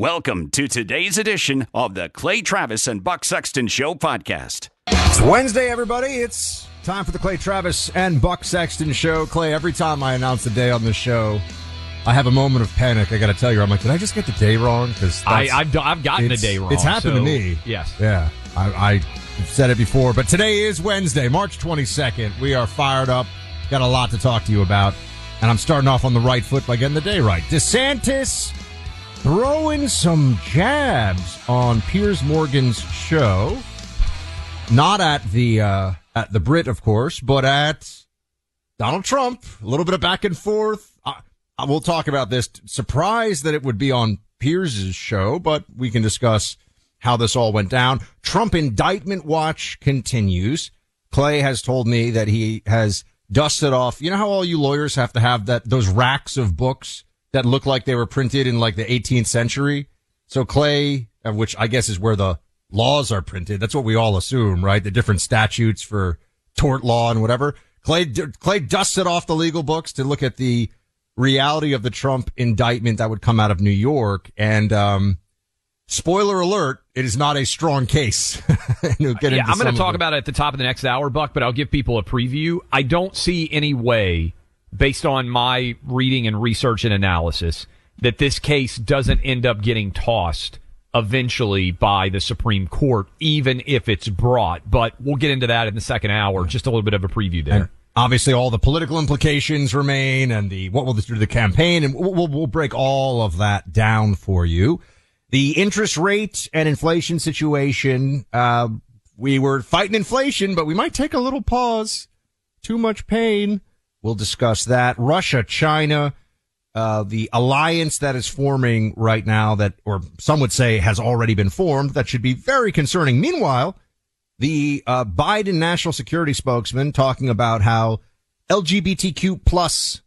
Welcome to today's edition of the Clay Travis and Buck Sexton Show podcast. It's Wednesday, everybody. It's time for the Clay Travis and Buck Sexton Show. Clay, every time I announce the day on the show, I have a moment of panic. I got to tell you, I'm like, did I just get the day wrong? Because I've, I've gotten the day wrong. It's happened so, to me. Yes. Yeah. I, I said it before, but today is Wednesday, March 22nd. We are fired up. Got a lot to talk to you about. And I'm starting off on the right foot by getting the day right. DeSantis throwing some jabs on Piers Morgan's show. Not at the uh, at the Brit, of course, but at Donald Trump. A little bit of back and forth. I, I will talk about this. Surprised that it would be on Piers's show, but we can discuss how this all went down. Trump indictment watch continues. Clay has told me that he has dusted off. You know how all you lawyers have to have that those racks of books that look like they were printed in like the 18th century. So Clay, which I guess is where the laws are printed. That's what we all assume, right? The different statutes for tort law and whatever. Clay, Clay dusted off the legal books to look at the reality of the Trump indictment that would come out of New York. And, um, spoiler alert, it is not a strong case. yeah, I'm going to talk about it at the top of the next hour, Buck, but I'll give people a preview. I don't see any way based on my reading and research and analysis, that this case doesn't end up getting tossed eventually by the Supreme Court, even if it's brought. But we'll get into that in the second hour. Just a little bit of a preview there. And obviously, all the political implications remain, and the what will this do to the campaign, and we'll, we'll break all of that down for you. The interest rate and inflation situation. Uh, we were fighting inflation, but we might take a little pause. Too much pain. We'll discuss that. Russia, China, uh, the alliance that is forming right now that, or some would say has already been formed, that should be very concerning. Meanwhile, the uh, Biden national security spokesman talking about how LGBTQ plus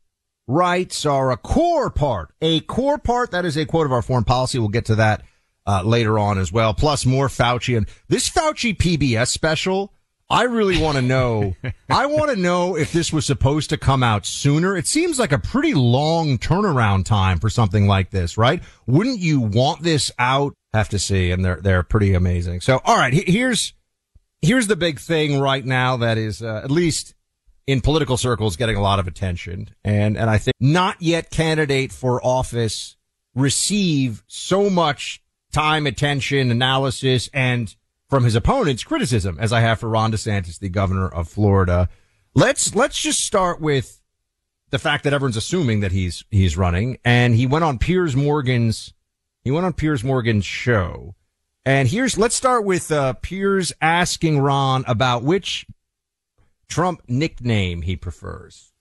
rights are a core part, a core part. That is a quote of our foreign policy. We'll get to that uh, later on as well. Plus more Fauci and this Fauci PBS special I really want to know. I want to know if this was supposed to come out sooner. It seems like a pretty long turnaround time for something like this, right? Wouldn't you want this out? Have to see, and they're they're pretty amazing. So, all right, here's here's the big thing right now that is uh, at least in political circles getting a lot of attention, and and I think not yet candidate for office receive so much time, attention, analysis, and from his opponents criticism, as I have for Ron DeSantis, the governor of Florida. Let's let's just start with the fact that everyone's assuming that he's he's running, and he went on Piers Morgan's he went on Piers Morgan's show, and here's let's start with uh, Piers asking Ron about which Trump nickname he prefers.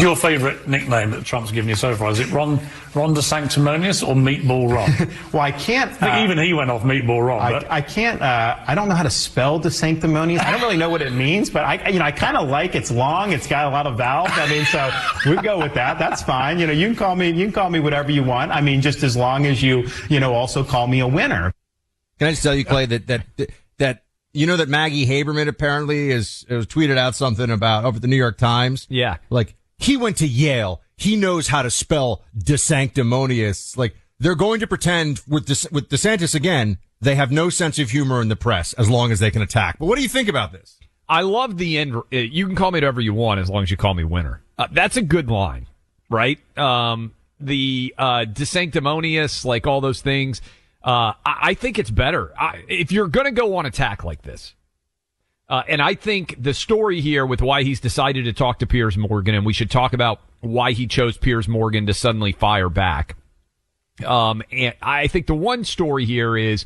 Your favourite nickname that Trump's given you so far is it Ron Ron DeSanctimonious or Meatball Ron? well, I can't. I think uh, even he went off Meatball Ron. I, I can't. Uh, I don't know how to spell DeSanctimonious. I don't really know what it means, but I, you know, I kind of like it's long. It's got a lot of vowels. I mean, so we go with that. That's fine. You know, you can call me. You can call me whatever you want. I mean, just as long as you, you know, also call me a winner. Can I just tell you, Clay, that that that you know that Maggie Haberman apparently is, has tweeted out something about over the New York Times. Yeah, like he went to Yale. He knows how to spell DeSanctimonious. Like they're going to pretend with De, with DeSantis again. They have no sense of humor in the press as long as they can attack. But what do you think about this? I love the end. Uh, you can call me whatever you want as long as you call me winner. Uh, that's a good line, right? Um, the uh, DeSanctimonious, like all those things. Uh, I, I, think it's better I, if you're going to go on attack like this. Uh, and I think the story here with why he's decided to talk to Piers Morgan, and we should talk about why he chose Piers Morgan to suddenly fire back. Um, and I think the one story here is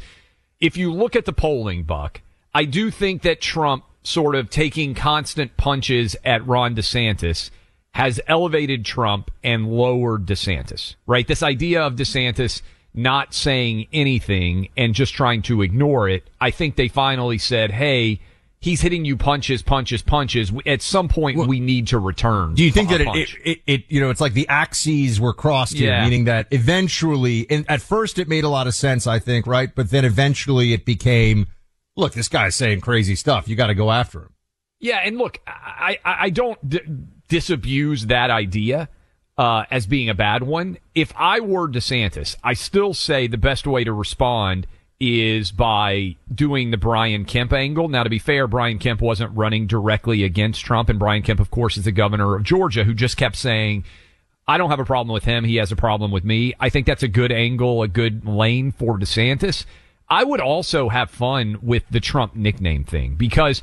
if you look at the polling, Buck, I do think that Trump sort of taking constant punches at Ron DeSantis has elevated Trump and lowered DeSantis, right? This idea of DeSantis not saying anything and just trying to ignore it. I think they finally said, Hey, he's hitting you punches, punches, punches. At some point, well, we need to return. Do you think that it, it, it, you know, it's like the axes were crossed here, yeah. meaning that eventually, and at first it made a lot of sense, I think, right? But then eventually it became, look, this guy's saying crazy stuff. You got to go after him. Yeah. And look, I, I, I don't, d- disabuse that idea uh, as being a bad one. If I were DeSantis, I still say the best way to respond is by doing the Brian Kemp angle. Now, to be fair, Brian Kemp wasn't running directly against Trump, and Brian Kemp, of course, is the governor of Georgia, who just kept saying, I don't have a problem with him. He has a problem with me. I think that's a good angle, a good lane for DeSantis. I would also have fun with the Trump nickname thing because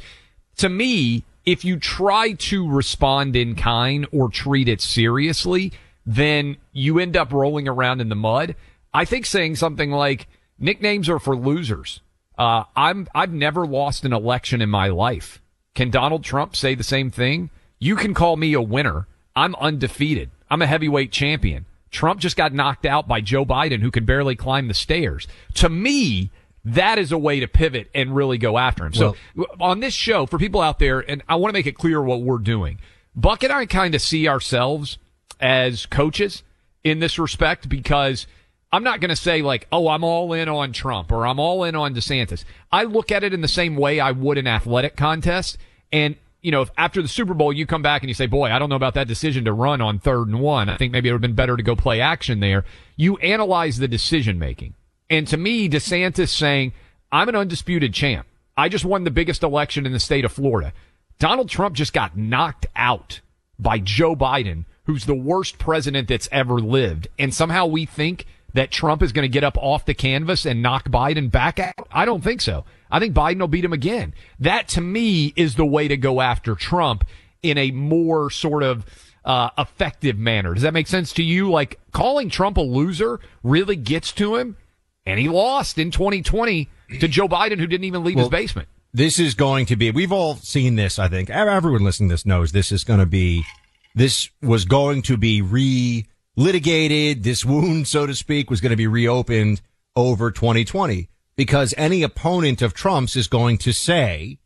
to me, if you try to respond in kind or treat it seriously, then you end up rolling around in the mud. I think saying something like nicknames are for losers. Uh, I'm, I've never lost an election in my life. Can Donald Trump say the same thing? You can call me a winner. I'm undefeated. I'm a heavyweight champion. Trump just got knocked out by Joe Biden, who could barely climb the stairs. To me, that is a way to pivot and really go after him. So well, on this show, for people out there, and I want to make it clear what we're doing. Buck and I kind of see ourselves as coaches in this respect because I'm not going to say like, oh, I'm all in on Trump or I'm all in on DeSantis. I look at it in the same way I would an athletic contest. And, you know, if after the Super Bowl you come back and you say, boy, I don't know about that decision to run on third and one. I think maybe it would have been better to go play action there. You analyze the decision making. And to me, DeSantis saying, I'm an undisputed champ. I just won the biggest election in the state of Florida. Donald Trump just got knocked out by Joe Biden, who's the worst president that's ever lived. And somehow we think that Trump is going to get up off the canvas and knock Biden back out. I don't think so. I think Biden will beat him again. That to me is the way to go after Trump in a more sort of uh, effective manner. Does that make sense to you? Like calling Trump a loser really gets to him and he lost in 2020 to Joe Biden, who didn't even leave well, his basement. This is going to be, we've all seen this, I think. Everyone listening to this knows this is going to be, this was going to be re litigated. This wound, so to speak, was going to be reopened over 2020 because any opponent of Trump's is going to say,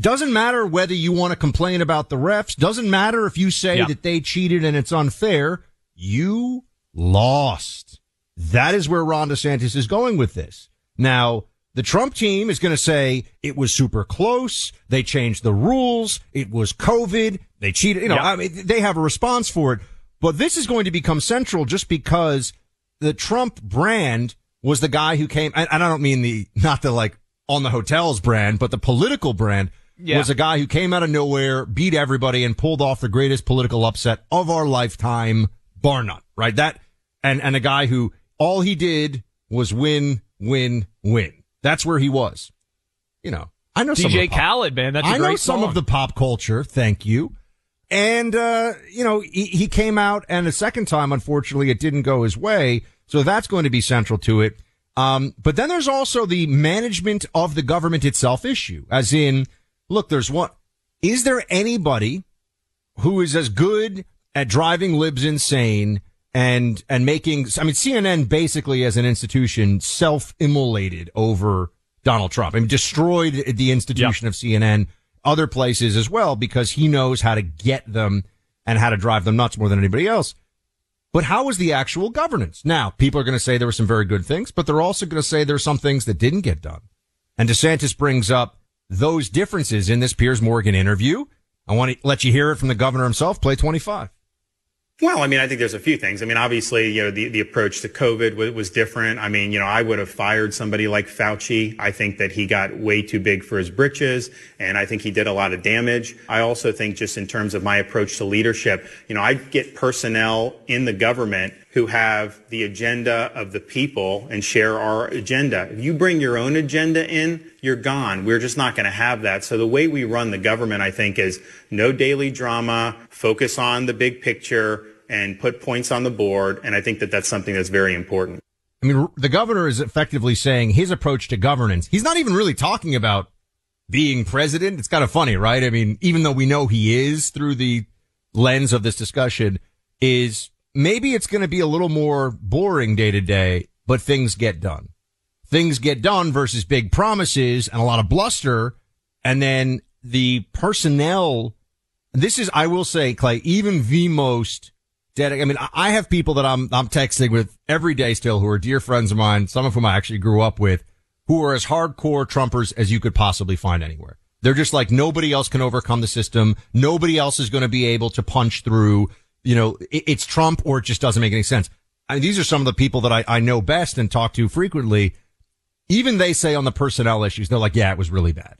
doesn't matter whether you want to complain about the refs, doesn't matter if you say yeah. that they cheated and it's unfair, you lost. That is where Ron DeSantis is going with this. Now, the Trump team is going to say it was super close. They changed the rules. It was COVID. They cheated. You know. I mean, they have a response for it. But this is going to become central just because the Trump brand was the guy who came, and, I don't mean the, not the like on the hotels brand, but the political brand yeah. was a guy who came out of nowhere, beat everybody and pulled off the greatest political upset of our lifetime, bar none, right? That, and, and a guy who all he did was win, win, win. That's where he was. You know, I know DJ Khaled, man. That's I know some of the pop culture. Thank you. And, uh, you know, he, he came out and the second time, unfortunately, it didn't go his way. So that's going to be central to it. Um, but then there's also the management of the government itself issue, as in, look, there's one, is there anybody who is as good at driving libs insane and and making I mean CNN basically as an institution self-immolated over Donald Trump. I mean destroyed the institution of CNN other places as well because he knows how to get them and how to drive them nuts more than anybody else. But how was the actual governance? Now, people are going to say there were some very good things, but they're also going to say there are some things that didn't get done. And DeSantis brings up those differences in this Piers Morgan interview. I want to let you hear it from the governor himself. Play 25. Well, I mean, I think there's a few things. I mean, obviously, you know, the, the approach to COVID was, was, different. I mean, you know, I would have fired somebody like Fauci. I think that he got way too big for his britches, and I think he did a lot of damage. I also think just in terms of my approach to leadership, you know, I get personnel in the government who have the agenda of the people and share our agenda. If you bring your own agenda in, you're gone. We're just not going to have that. So the way we run the government, I think, is no daily drama, focus on the big picture, and put points on the board. And I think that that's something that's very important. I mean, the governor is effectively saying his approach to governance. He's not even really talking about being president. It's kind of funny, right? I mean, even though we know he is through the lens of this discussion, is maybe it's going to be a little more boring day to day, but things get done. Things get done versus big promises and a lot of bluster. And then the personnel. This is, I will say, Clay, even the most dedicated. I mean, I have people that I'm, I'm texting with every day still who are dear friends of mine, some of whom I actually grew up with, who are as hardcore Trumpers as you could possibly find anywhere. They're just like nobody else can overcome the system. Nobody else is going to be able to punch through you know, it, it's Trump or it just doesn't make any sense. I mean, these are some of the people that I, I know best and talk to frequently. Even they say on the personnel issues, they're like, yeah, it was really bad.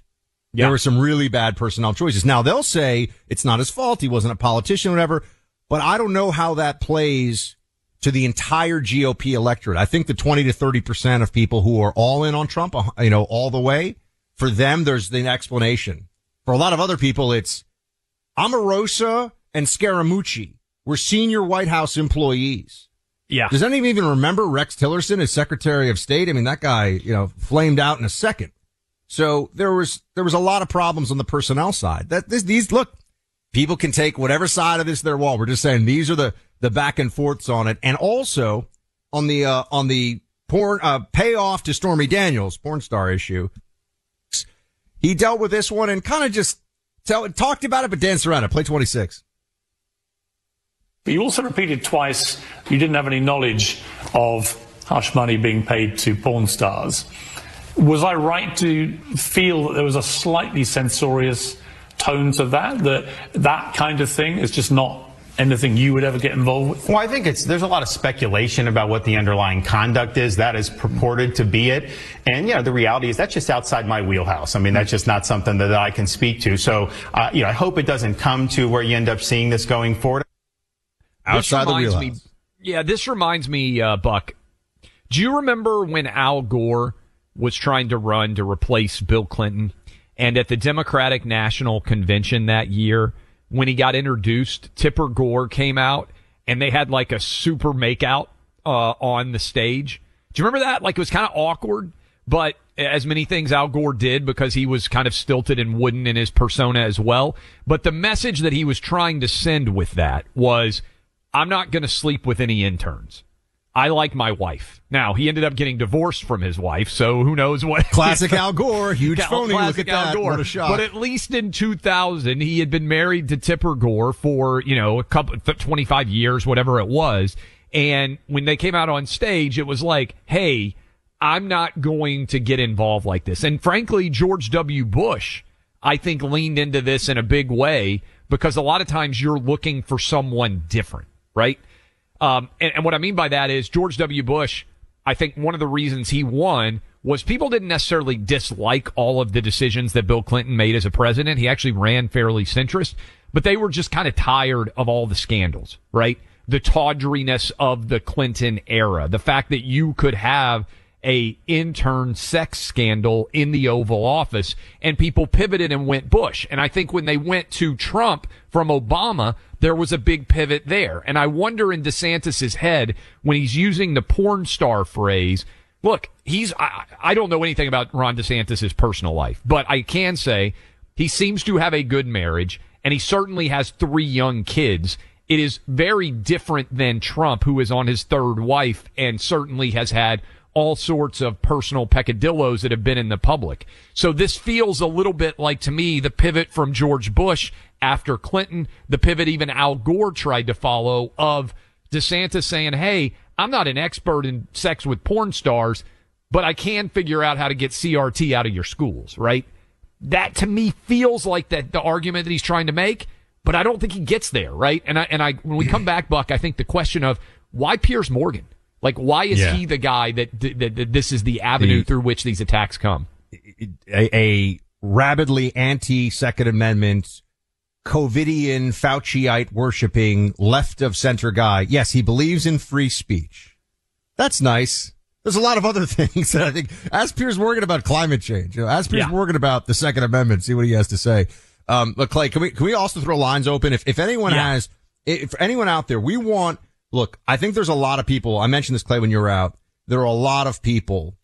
Yeah. There were some really bad personnel choices. Now they'll say it's not his fault. He wasn't a politician, or whatever. But I don't know how that plays to the entire GOP electorate. I think the 20 to 30% of people who are all in on Trump, uh, you know, all the way, for them, there's the explanation. For a lot of other people, it's Omarosa and Scaramucci were senior White House employees. Yeah. Does anyone even remember Rex Tillerson as Secretary of State? I mean, that guy, you know, flamed out in a second. So there was, there was a lot of problems on the personnel side. That this, these, look, people can take whatever side of this their wall. We're just saying these are the, the back and forths on it. And also on the, uh, on the porn, uh, payoff to Stormy Daniels porn star issue. He dealt with this one and kind of just tell, talked about it, but danced around it. Play 26. But you also repeated twice you didn't have any knowledge of hush money being paid to porn stars. Was I right to feel that there was a slightly censorious tone to that? That that kind of thing is just not anything you would ever get involved with? Well, I think it's there's a lot of speculation about what the underlying conduct is. That is purported to be it, and you know the reality is that's just outside my wheelhouse. I mean, that's just not something that I can speak to. So, uh, you know, I hope it doesn't come to where you end up seeing this going forward outside the wheelhouse. Me, yeah, this reminds me, uh, Buck. Do you remember when Al Gore was trying to run to replace Bill Clinton? And at the Democratic National Convention that year, when he got introduced, Tipper Gore came out and they had like a super makeout uh, on the stage. Do you remember that? Like it was kind of awkward, but as many things Al Gore did because he was kind of stilted and wooden in his persona as well. But the message that he was trying to send with that was I'm not going to sleep with any interns. I like my wife. Now he ended up getting divorced from his wife, so who knows what? Classic Al Gore, huge phony. Look at Al that. Gore. What a shock! But at least in 2000, he had been married to Tipper Gore for you know a couple, 25 years, whatever it was. And when they came out on stage, it was like, hey, I'm not going to get involved like this. And frankly, George W. Bush, I think, leaned into this in a big way because a lot of times you're looking for someone different right? Um, and, and what I mean by that is George W. Bush, I think one of the reasons he won was people didn't necessarily dislike all of the decisions that Bill Clinton made as a president. He actually ran fairly centrist, but they were just kind of tired of all the scandals, right? The tawdriness of the Clinton era, the fact that you could have a intern sex scandal in the Oval Office and people pivoted and went Bush. And I think when they went to Trump from Obama, there was a big pivot there. And I wonder in DeSantis's head when he's using the porn star phrase, look, he's, I, I don't know anything about Ron DeSantis's personal life, but I can say he seems to have a good marriage and he certainly has three young kids It is very different than Trump, who is on his third wife and certainly has had all sorts of personal peccadillos that have been in the public. So this feels a little bit like to me the pivot from George Bush after Clinton, the pivot even Al Gore tried to follow of DeSantis saying, Hey, I'm not an expert in sex with porn stars, but I can figure out how to get CRT out of your schools, right? That to me feels like that the argument that he's trying to make, but I don't think he gets there, right? And I, and I, when we come back, Buck, I think the question of why Piers Morgan? Like, why is yeah. he the guy that, that, that, this is the avenue the, through which these attacks come? A, a rabidly anti Second Amendment, COVIDian, Fauciite worshipping left of center guy. Yes, he believes in free speech. That's nice. There's a lot of other things that I think. Ask Piers Morgan about climate change. You know, ask Piers yeah. Morgan about the Second Amendment. See what he has to say. Um, but Clay, can we can we also throw lines open? If if anyone yeah. has, if anyone out there, we want look, I think there's a lot of people. I mentioned this, Clay, when you were out. There are a lot of people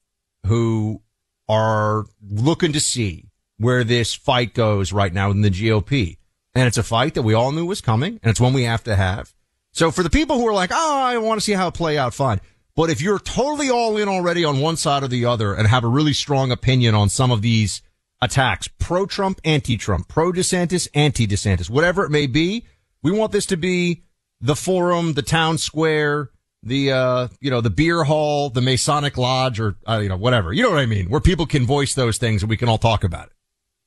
who are looking to see where this fight goes right now in the GOP. And it's a fight that we all knew was coming and it's one we have to have. So for the people who are like, oh, I want to see how it play out, fine. But if you're totally all in already on one side or the other and have a really strong opinion on some of these attacks, pro Trump, anti Trump, pro DeSantis, anti DeSantis, whatever it may be, we want this to be the forum, the town square, the uh, you know, the beer hall, the Masonic lodge, or uh, you know, whatever. You know what I mean? Where people can voice those things and we can all talk about it.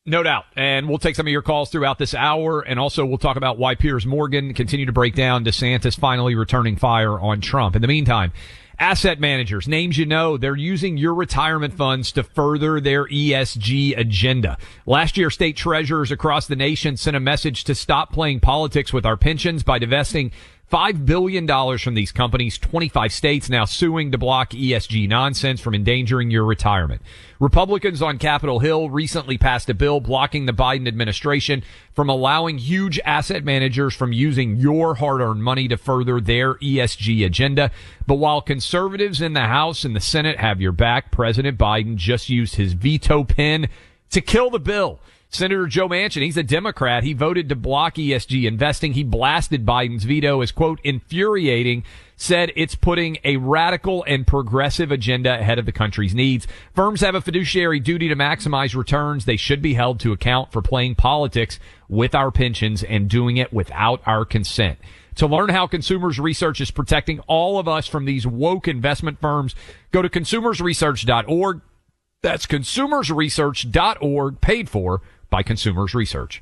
No doubt. And we'll take some of your calls throughout this hour. And also we'll talk about why Piers Morgan continue to break down DeSantis finally returning fire on Trump. In the meantime, asset managers, names you know, they're using your retirement funds to further their ESG agenda. Last year, state treasurers across the nation sent a message to stop playing politics with our pensions by divesting $5 billion from these companies, 25 states now suing to block ESG nonsense from endangering your retirement. Republicans on Capitol Hill recently passed a bill blocking the Biden administration from allowing huge asset managers from using your hard-earned money to further their ESG agenda. But while conservatives in the House and the Senate have your back, President Biden just used his veto pen to kill the bill. Senator Joe Manchin, he's a Democrat. He voted to block ESG investing. He blasted Biden's veto as quote infuriating, said it's putting a radical and progressive agenda ahead of the country's needs. Firms have a fiduciary duty to maximize returns. They should be held to account for playing politics with our pensions and doing it without our consent. To learn how Consumers Research is protecting all of us from these woke investment firms, go to consumersresearch.org. That's consumersresearch.org, paid for by Consumers Research.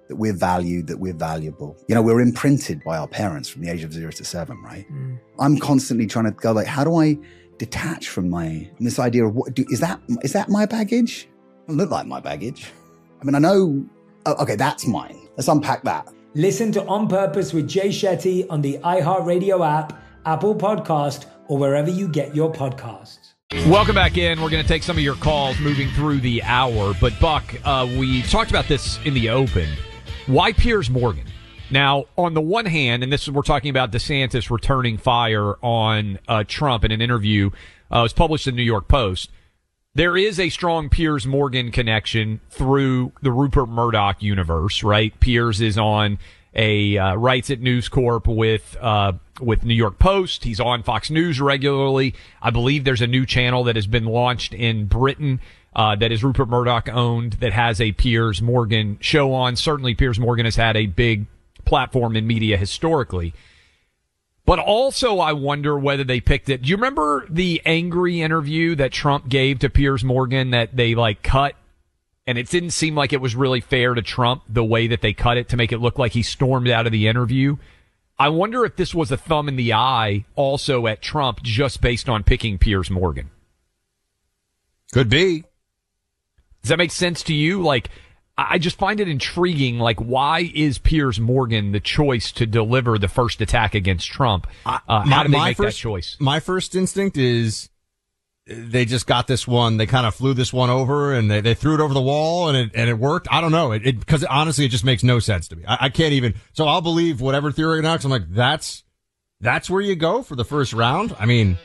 that we're valued, that we're valuable. You know, we're imprinted by our parents from the age of zero to seven, right? Mm. I'm constantly trying to go like, how do I detach from my from this idea of what do, is that is that my baggage? It doesn't look like my baggage. I mean, I know. Oh, okay, that's mine. Let's unpack that. Listen to On Purpose with Jay Shetty on the iHeartRadio app, Apple Podcast, or wherever you get your podcasts. Welcome back in. We're going to take some of your calls moving through the hour. But, Buck, uh, we talked about this in the open. Why Piers Morgan? Now, on the one hand, and this is we're talking about DeSantis returning fire on uh, Trump in an interview, uh, it was published in the New York Post. There is a strong Piers Morgan connection through the Rupert Murdoch universe, right? Piers is on a uh, writes at News Corp with uh, with New York Post. He's on Fox News regularly. I believe there's a new channel that has been launched in Britain uh, that is Rupert Murdoch owned that has a Piers Morgan show on. Certainly, Piers Morgan has had a big platform in media historically. But also, I wonder whether they picked it. Do you remember the angry interview that Trump gave to Piers Morgan that they like cut? And it didn't seem like it was really fair to Trump the way that they cut it to make it look like he stormed out of the interview. I wonder if this was a thumb in the eye also at Trump just based on picking Piers Morgan. Could be. Does that make sense to you? Like, I just find it intriguing. Like, why is Piers Morgan the choice to deliver the first attack against Trump? Uh, how did they make first, that choice? My first instinct is they just got this one. They kind of flew this one over and they, they threw it over the wall and it, and it worked. I don't know. It, it cause honestly, it just makes no sense to me. I, I can't even, so I'll believe whatever theory knocks. I'm like, that's, that's where you go for the first round. I mean,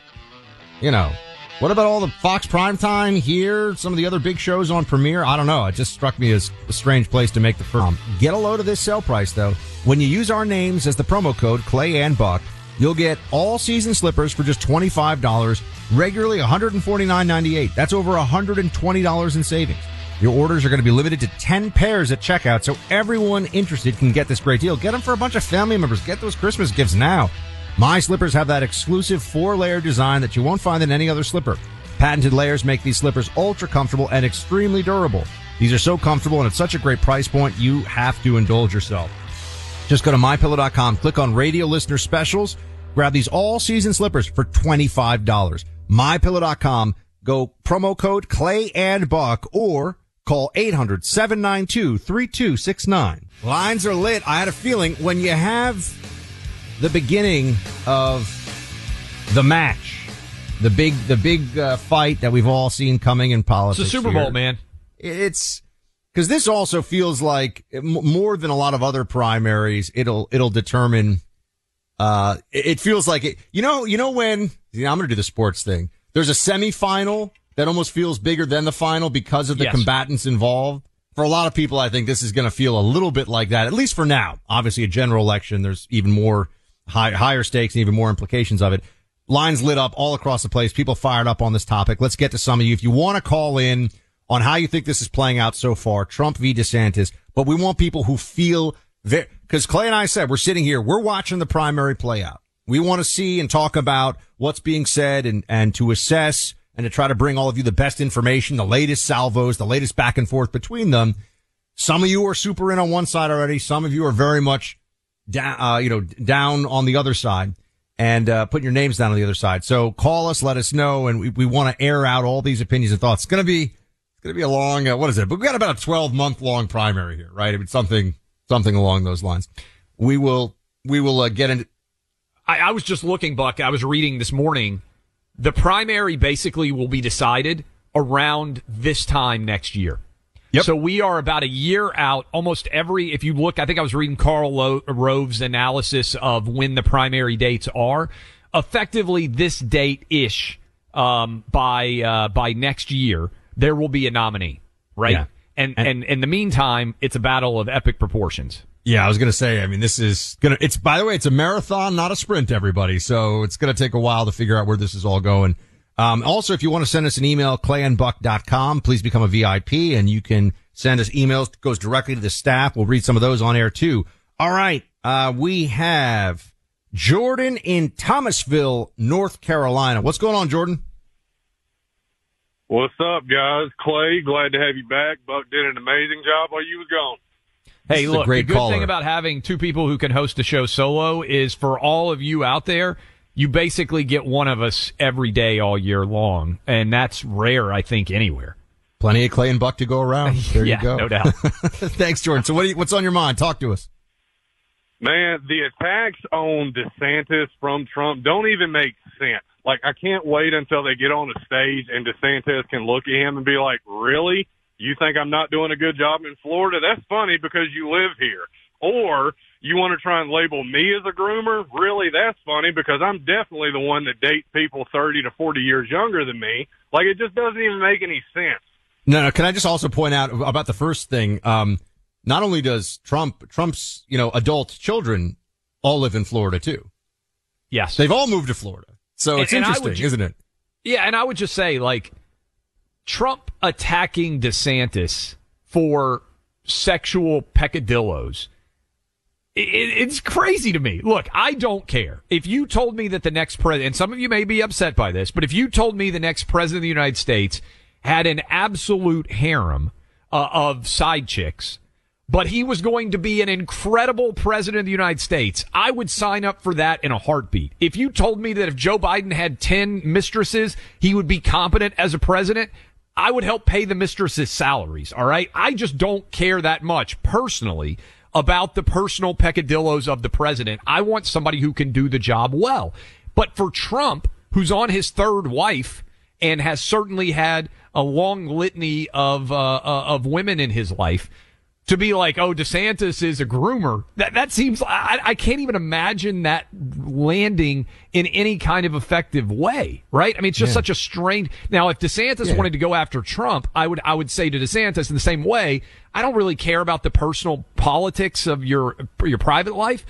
you know, what about all the Fox primetime here? Some of the other big shows on Premiere? I don't know. It just struck me as a strange place to make the first. Um, get a load of this sale price though. When you use our names as the promo code Clay and Buck, you'll get all season slippers for just $25, regularly $149.98. That's over $120 in savings. Your orders are going to be limited to 10 pairs at checkout, so everyone interested can get this great deal. Get them for a bunch of family members. Get those Christmas gifts now. My slippers have that exclusive four layer design that you won't find in any other slipper. Patented layers make these slippers ultra comfortable and extremely durable. These are so comfortable and at such a great price point, you have to indulge yourself. Just go to mypillow.com, click on radio listener specials, grab these all season slippers for $25. Mypillow.com, go promo code Clay and Buck or call 800-792-3269. Lines are lit. I had a feeling when you have the beginning of the match, the big, the big uh, fight that we've all seen coming in politics. It's a Super Bowl, here. man. It's because this also feels like more than a lot of other primaries. It'll it'll determine. Uh, it it feels like it. You know, you know when. You know, I'm going to do the sports thing. There's a semifinal that almost feels bigger than the final because of the Yes. combatants involved. For a lot of people, I think this is going to feel a little bit like that, at least for now. Obviously, a general election, there's even more high, higher stakes and even more implications of it. Lines lit up all across the place. People fired up on this topic. Let's get to some of you. If you want to call in on how you think this is playing out so far, Trump v. DeSantis, but we want people who feel very, cause Clay and I said we're sitting here, we're watching the primary play out. We want to see and talk about what's being said and, and to assess and to try to bring all of you the best information, the latest salvos, the latest back and forth between them. Some of you are super in on one side already. Some of you are very much down, uh, you know, down on the other side and, uh, putting your names down on the other side. So call us, let us know. And we, we want to air out all these opinions and thoughts. It's going to be, it's going to be a long, uh, what is it? But we've got about a 12 month long primary here, right? I mean, something, something along those lines. We will, we will uh, get into, I, I was just looking, Buck. I was reading this morning. The primary basically will be decided around this time next year. Yep. So we are about a year out. Almost every, if you look, I think I was reading Karl Lo- Rove's analysis of when the primary dates are. Effectively, this date ish um, by uh, by next year, there will be a nominee, right? Yeah. And, and in the meantime, it's a battle of epic proportions. Yeah, I was going to say, I mean, this is going to, it's, by the way, it's a marathon, not a sprint, everybody. So it's going to take a while to figure out where this is all going. Um, also, if you want to send us an email, clayandbuck.com, please become a VIP and you can send us emails. It goes directly to the staff. We'll read some of those on air too. All right. uh, we have Jordan in Thomasville, North Carolina. What's going on, Jordan? What's up, guys? Clay, glad to have you back. Buck did an amazing job while you was gone. Hey, This is look, the great good caller. thing about having two people who can host a show solo is for all of you out there, you basically get one of us every day all year long. And that's rare, I think, anywhere. Plenty of Clay and Buck to go around. There Yeah, you go. no doubt. Thanks, Jordan. So what do you, what's on your mind? Talk to us. Man, the attacks on DeSantis from Trump don't even make sense. Like, I can't wait until they get on the stage and DeSantis can look at him and be like, really? You think I'm not doing a good job in Florida? That's funny because you live here. Or you want to try and label me as a groomer? Really? That's funny because I'm definitely the one that dates people 30 to 40 years younger than me. Like, it just doesn't even make any sense. No, no. Can I just also point out about the first thing? Um, not only does Trump, Trump's, you know, adult children all live in Florida too. Yes. They've all moved to Florida. So it's and I would interesting, ju- isn't it? Yeah, and I would just say, like, Trump attacking DeSantis for sexual peccadillos. It's crazy to me. Look, I don't care. If you told me that the next president, and some of you may be upset by this, but if you told me the next president of the United States had an absolute harem uh, of side chicks, but he was going to be an incredible president of the United States, I would sign up for that in a heartbeat. If you told me that if Joe Biden had 10 mistresses, he would be competent as a president, I would help pay the mistresses' salaries. All right. I just don't care that much personally about the personal peccadillos of the president. I want somebody who can do the job well. But for Trump, who's on his third wife and has certainly had a long litany of, uh, uh, of women in his life, to be like, oh, DeSantis is a groomer. That that seems I, I can't even imagine that landing in any kind of effective way, right? I mean, it's just Yeah. such a strange. Now, if DeSantis Yeah. wanted to go after Trump, I would I would say to DeSantis in the same way. I don't really care about the personal politics of your your private life.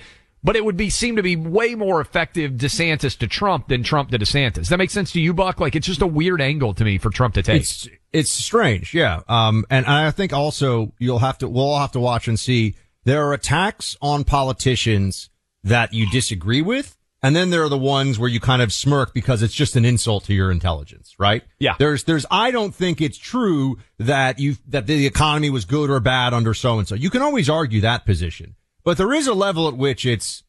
But it would be seem to be way more effective DeSantis to Trump than Trump to DeSantis. Does that make sense to you, Buck? Like it's just a weird angle to me for Trump to take. It's it's strange, yeah. Um, and I think also you'll have to we'll all have to watch and see there are attacks on politicians that you disagree with, and then there are the ones where you kind of smirk because it's just an insult to your intelligence, right? Yeah. There's there's I don't think it's true that you that the economy was good or bad under so and so. You can always argue that position, but there is a level at which it's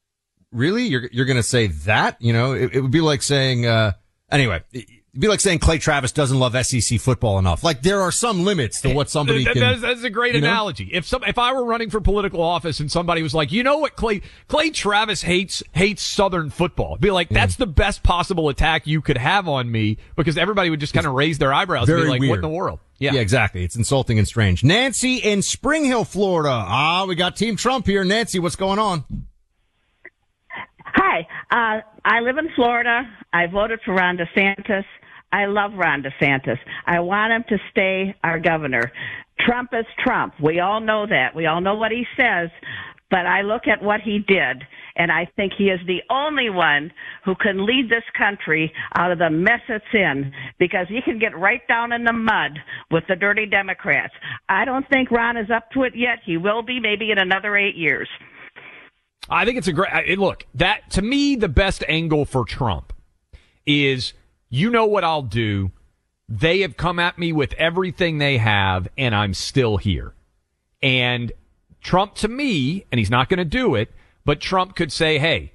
really you're you're going to say that you know it, it would be like saying uh anyway it'd be like saying clay travis doesn't love sec football enough like there are some limits to what somebody That- can that's, that's a great you know? analogy. If some, if I were running for political office and somebody was like, you know what, Clay Clay Travis hates hates Southern football, I'd be like, that's the best possible attack you could have on me because everybody would just kind of raise their eyebrows and very be like, weird what in the world? Yeah exactly it's insulting and strange nancy in spring hill florida ah we got team trump here nancy what's going on Hi, uh, I live in Florida. I voted for Ron DeSantis. I love Ron DeSantis. I want him to stay our governor. Trump is Trump. We all know that. We all know what he says. But I look at what he did, and I think he is the only one who can lead this country out of the mess it's in because he can get right down in the mud with the dirty Democrats. I don't think Ron is up to it yet. He will be maybe in another eight years. I think it's a great. Look, that to me, the best angle for Trump is you know what I'll do. They have come at me with everything they have, and I'm still here. And Trump, to me, and he's not going to do it, but Trump could say, hey,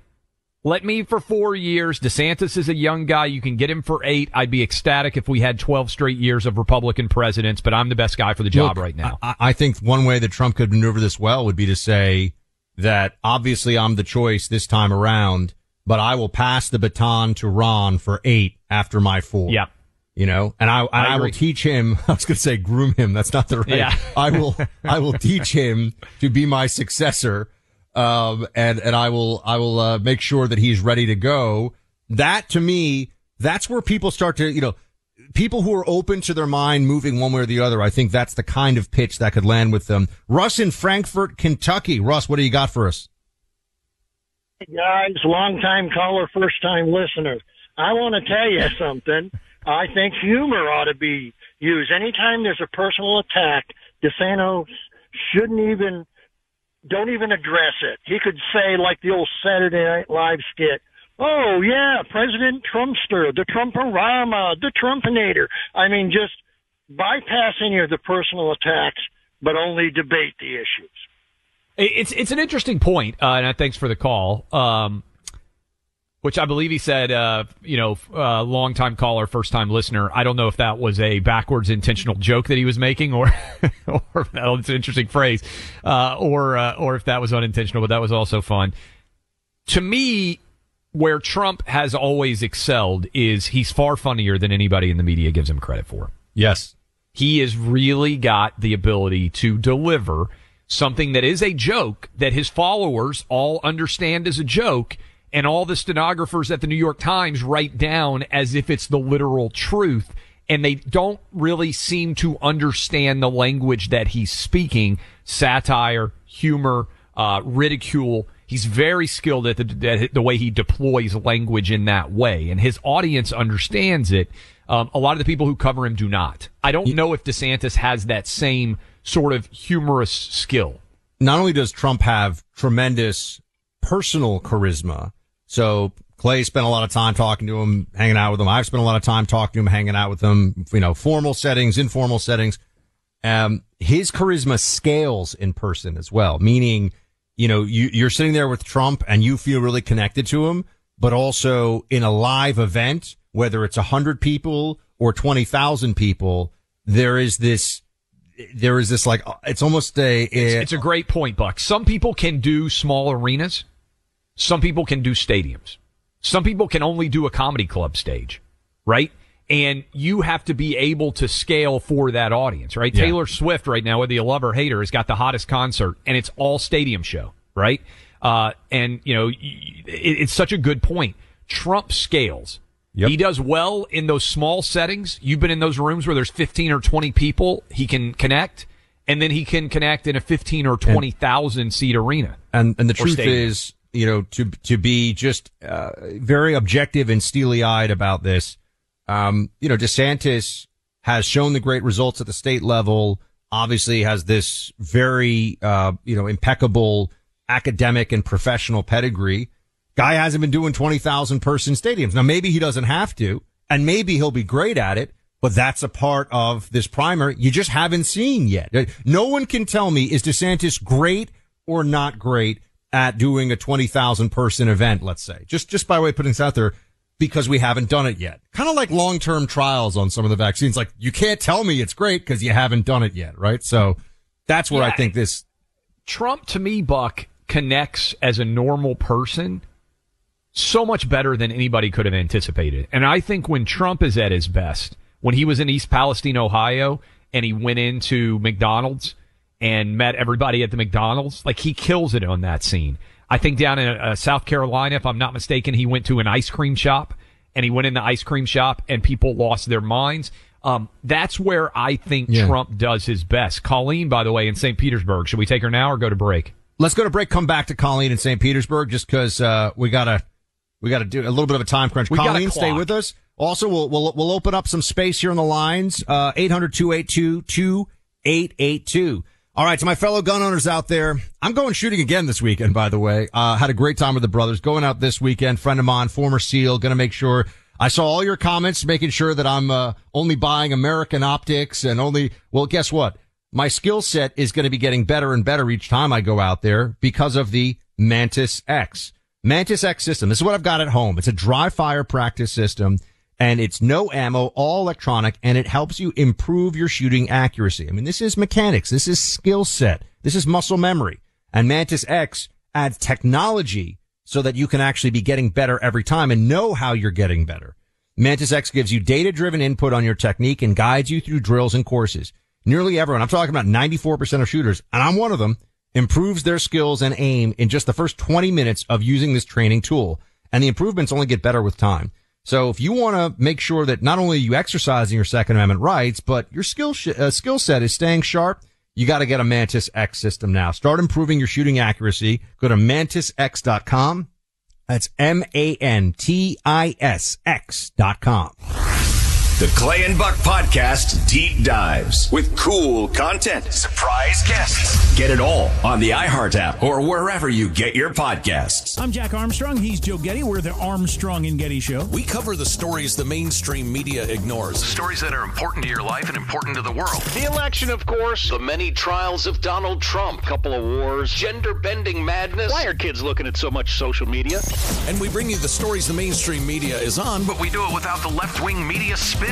let me for four years. DeSantis is a young guy. You can get him for eight. I'd be ecstatic if we had 12 straight years of Republican presidents, but I'm the best guy for the job Look, right now. I, I think one way that Trump could maneuver this well would be to say that obviously I'm the choice this time around, but I will pass the baton to Ron for eight after my four. Yeah. You know, and I, I I, will teach him, I was going to say groom him. That's not the right. Yeah. I will, I will teach him to be my successor. Um, and, and I will, I will, uh, make sure that he's ready to go. That to me, that's where people start to, you know, people who are open to their mind moving one way or the other. I think that's the kind of pitch that could land with them. Russ in Frankfort, Kentucky. Russ, what do you got for us? guys, long time caller, first time listener. I want to tell you something. I think humor ought to be used. Anytime there's a personal attack, DeSantis shouldn't even don't even address it. He could say, like the old Saturday Night Live skit, oh, yeah, President Trumpster, the Trumporama, the Trumpinator. I mean, just bypass any of the personal attacks, but only debate the issues. It's it's an interesting point, uh, and thanks for the call. Um, which I believe he said, uh, you know, uh, long time caller, first time listener. I don't know if that was a backwards intentional joke that he was making, or, or it's an interesting phrase, uh, or uh, or if that was unintentional, but that was also fun. To me, where Trump has always excelled is he's far funnier than anybody in the media gives him credit for. Yes, he has really got the ability to deliver something that is a joke that his followers all understand as a joke and all the stenographers at the New York Times write down as if it's the literal truth. And they don't really seem to understand the language that he's speaking satire, humor, uh, ridicule. He's very skilled at the, at the way he deploys language in that way. And his audience understands it. Um, a lot of the people who cover him do not. I don't know if DeSantis has that same sort of humorous skill. Not only does Trump have tremendous personal charisma, so Clay spent a lot of time talking to him, hanging out with him. I've spent a lot of time talking to him, hanging out with him, you know, formal settings, informal settings. Um, his charisma scales in person as well, meaning, you know, you, you're sitting there with Trump and you feel really connected to him, but also in a live event, whether it's a hundred people or 20,000 people, there is this, there is this like, it's almost a, a it's, it's a great point, Buck. Some people can do small arenas some people can do stadiums. Some people can only do a comedy club stage, right? And you have to be able to scale for that audience, right? Yeah. Taylor Swift right now, whether you love or hate her, has got the hottest concert and it's all stadium show, right? Uh, and you know, it, it's such a good point. Trump scales. Yep. He does well in those small settings. You've been in those rooms where there's 15 or 20 people. He can connect and then he can connect in a 15 or 20,000 seat arena. And, and the truth stadium. is, you know, to, to be just, uh, very objective and steely eyed about this. Um, you know, DeSantis has shown the great results at the state level, obviously has this very, uh, you know, impeccable academic and professional pedigree. Guy hasn't been doing 20,000 person stadiums. Now maybe he doesn't have to and maybe he'll be great at it, but that's a part of this primer you just haven't seen yet. No one can tell me is DeSantis great or not great at doing a 20,000 person event, let's say, just, just by way of putting this out there because we haven't done it yet. Kind of like long-term trials on some of the vaccines. Like you can't tell me it's great because you haven't done it yet, right? So that's where I think this, Trump to me, Buck, connects as a normal person so much better than anybody could have anticipated. And I think when Trump is at his best, when he was in East Palestine, Ohio, and he went into McDonald's and met everybody at the McDonald's, like he kills it on that scene. I think down in uh, South Carolina, if I'm not mistaken, he went to an ice cream shop and he went in the ice cream shop and people lost their minds. Um, that's where I think Yeah. Trump does his best. Colleen, by the way, in St. Petersburg. Should we take her now or go to break? let's go to break, come back to Colleen in St. Petersburg just cause, uh, we gotta, we gotta do a little bit of a time crunch. We Colleen, stay with us. Also, we'll, we'll, we'll open up some space here on the lines, uh, 800-282-2882. All right, to my fellow gun owners out there, I'm going shooting again this weekend, by the way. Uh, had a great time with the brothers going out this weekend. Friend of mine, former SEAL, gonna make sure I saw all your comments, making sure that I'm, uh, only buying American optics and only, well, guess what? My skill set is going to be getting better and better each time I go out there because of the Mantis X. Mantis X system. This is what I've got at home. It's a dry fire practice system and it's no ammo, all electronic, and it helps you improve your shooting accuracy. I mean, this is mechanics. This is skill set. This is muscle memory. And Mantis X adds technology so that you can actually be getting better every time and know how you're getting better. Mantis X gives you data driven input on your technique and guides you through drills and courses. Nearly everyone, I'm talking about 94% of shooters, and I'm one of them, improves their skills and aim in just the first 20 minutes of using this training tool. And the improvements only get better with time. So if you want to make sure that not only you exercising your Second Amendment rights, but your skill sh- uh, skill set is staying sharp, you got to get a Mantis X system now. Start improving your shooting accuracy. Go to mantisx.com. That's M-A-N-T-I-S-X dot com. The Clay and Buck Podcast Deep Dives with cool content, surprise guests. Get it all on the iHeart app or wherever you get your podcasts. I'm Jack Armstrong. He's Joe Getty. We're the Armstrong and Getty Show. We cover the stories the mainstream media ignores. Stories that are important to your life and important to the world. The election, of course. The many trials of Donald Trump. Couple of wars. Gender bending madness. Why are kids looking at so much social media? And we bring you the stories the mainstream media is on, But we do it without the left wing media spin.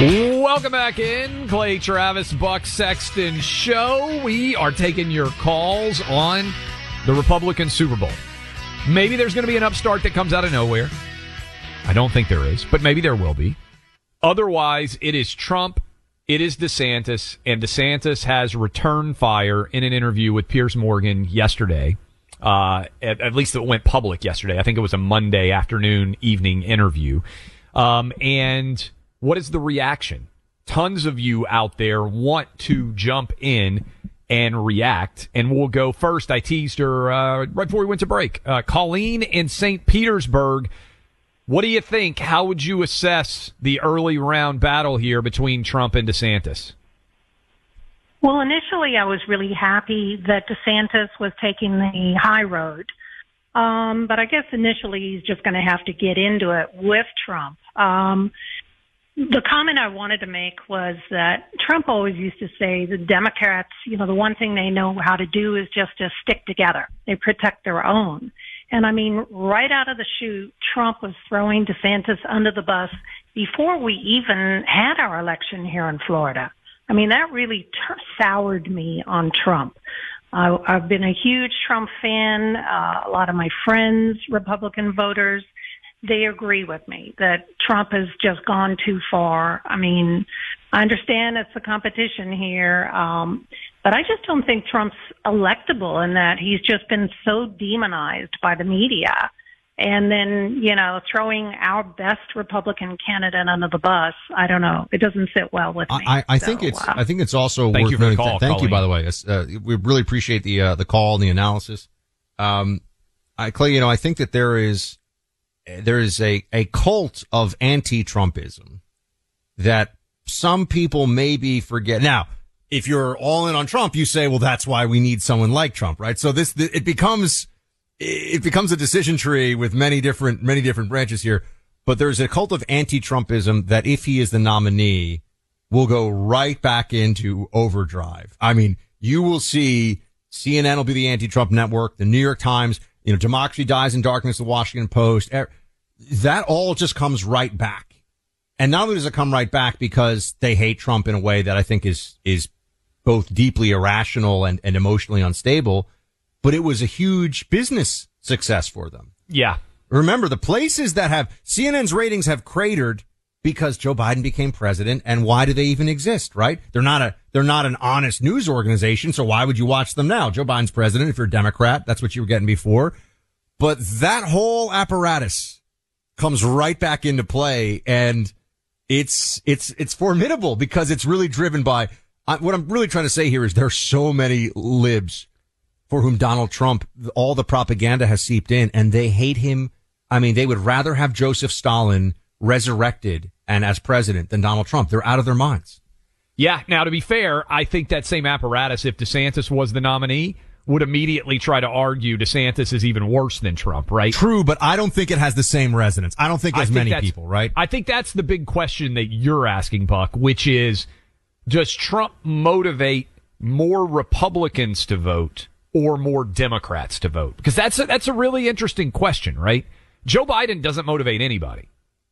Welcome back in, Clay Travis, Buck Sexton Show. We are taking your calls on the Republican Super Bowl. Maybe there's going to be an upstart that comes out of nowhere. I don't think there is, but maybe there will be. Otherwise, it is Trump, it is DeSantis, and DeSantis has returned fire in an interview with Piers Morgan yesterday. Uh, at, at least it went public yesterday. I think it was a Monday afternoon, evening interview. Um, and what is the reaction? Tons of you out there want to jump in and react. And we'll go first. I teased her uh, right before we went to break. Uh, Colleen in St. Petersburg. What do you think? How would you assess the early round battle here between Trump and DeSantis? Well, initially, I was really happy that DeSantis was taking the high road. Um, but I guess initially he's just going to have to get into it with Trump. Um, the comment I wanted to make was that Trump always used to say the Democrats, you know, the one thing they know how to do is just to stick together. They protect their own. And I mean, right out of the chute, Trump was throwing DeSantis under the bus before we even had our election here in Florida. I mean, that really t- soured me on Trump. I, I've been a huge Trump fan. Uh, a lot of my friends, Republican voters, they agree with me that Trump has just gone too far. I mean, I understand it's a competition here, um, but I just don't think Trump's electable in that he's just been so demonized by the media. And then, you know, throwing our best Republican candidate under the bus, I don't know. It doesn't sit well with me. I, I So, think it's uh, I think it's also Thank worth you for the noting- call, Thank you, by the way. Uh, we really appreciate the uh, the call and the analysis. Um, I, Clay, you know, I think that there is there is a a cult of anti-Trumpism that some people maybe forget. Now, if you're all in on Trump, you say, well, that's why we need someone like Trump, right? So this it becomes it becomes a decision tree with many different many different branches here. But there's a cult of anti-Trumpism that if he is the nominee, will go right back into overdrive. I mean, you will see CNN will be the anti-Trump network, the New York Times, you know, democracy dies in darkness, the Washington Post. Er, That all just comes right back. And not only does it come right back because they hate Trump in a way that I think is, is both deeply irrational and, and emotionally unstable, but it was a huge business success for them. Yeah. Remember the places that have CNN's ratings have cratered because Joe Biden became president. And why do they even exist? Right? They're not a, they're not an honest news organization. So why would you watch them now? Joe Biden's president. If you're a Democrat, that's what you were getting before. But that whole apparatus comes right back into play and it's, it's, it's formidable because it's really driven by what I'm really trying to say here is there are so many libs for whom Donald Trump, all the propaganda has seeped in and they hate him. I mean, they would rather have Joseph Stalin resurrected and as president than Donald Trump. They're out of their minds. Yeah. Now, to be fair, I think that same apparatus, if DeSantis was the nominee, would immediately try to argue DeSantis is even worse than Trump, right? True, but I don't think it has the same resonance. I don't think as many people, right? I think that's the big question that you're asking, Buck, which is does Trump motivate more Republicans to vote or more Democrats to vote? Because that's a, that's a really interesting question, right? Joe Biden doesn't motivate anybody,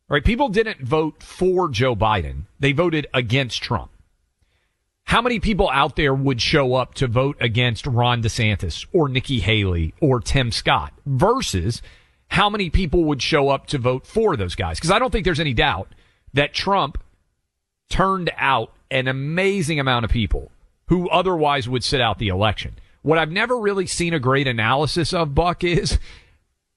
right? People didn't vote for Joe Biden. They voted against Trump. How many people out there would show up to vote against Ron DeSantis or Nikki Haley or Tim Scott versus how many people would show up to vote for those guys? Because I don't think there's any doubt that Trump turned out an amazing amount of people who otherwise would sit out the election. What I've never really seen a great analysis of, Buck, is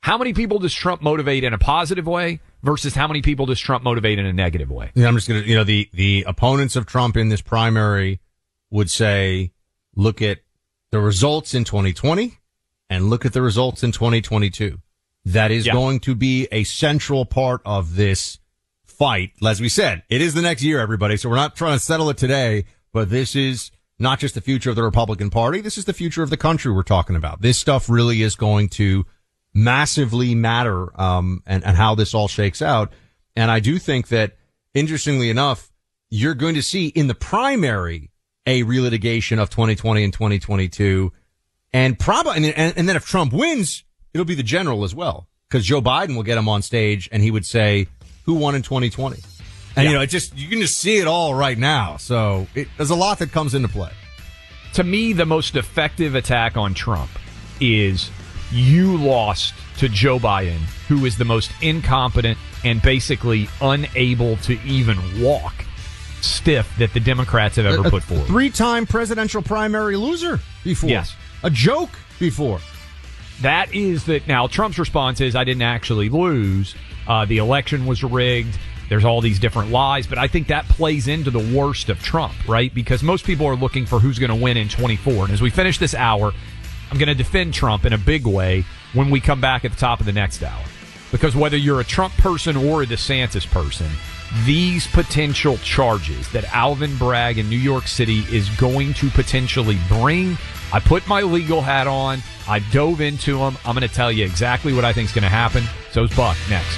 how many people does Trump motivate in a positive way versus how many people does Trump motivate in a negative way? Yeah, I'm just gonna, you know, the, the opponents of Trump in this primary would say, look at the results in 2020 and look at the results in 2022. That is Yeah. going to be a central part of this fight. As we said, it is the next year, everybody. So we're not trying to settle it today, but this is not just the future of the Republican Party. This is the future of the country we're talking about. This stuff really is going to massively matter, um, and, and how this all shakes out. And I do think that interestingly enough, you're going to see in the primary a relitigation of 2020 and 2022 and probably, and, and, and then if Trump wins, it'll be the general as well. Cause Joe Biden will get him on stage and he would say, who won in 2020? And you know, it just, you can just see it all right now. So it, there's a lot that comes into play. To me, the most effective attack on Trump is you lost to Joe Biden, who is the most incompetent and basically unable to even walk stiff that the Democrats have ever A- put forward. Three-time presidential primary loser before. Yes. A joke before. That is that. Now, Trump's response is, I didn't actually lose. Uh, the election was rigged. There's all these different lies, but I think that plays into the worst of Trump, right? Because most people are looking for who's going to win in 24. And as we finish this hour, I'm going to defend Trump in a big way when we come back at the top of the next hour. Because whether you're a Trump person or a DeSantis person, these potential charges that Alvin Bragg in New York City is going to potentially bring, I put my legal hat on. I dove into them. I'm going to tell you exactly what I think is going to happen. So So's Buck next.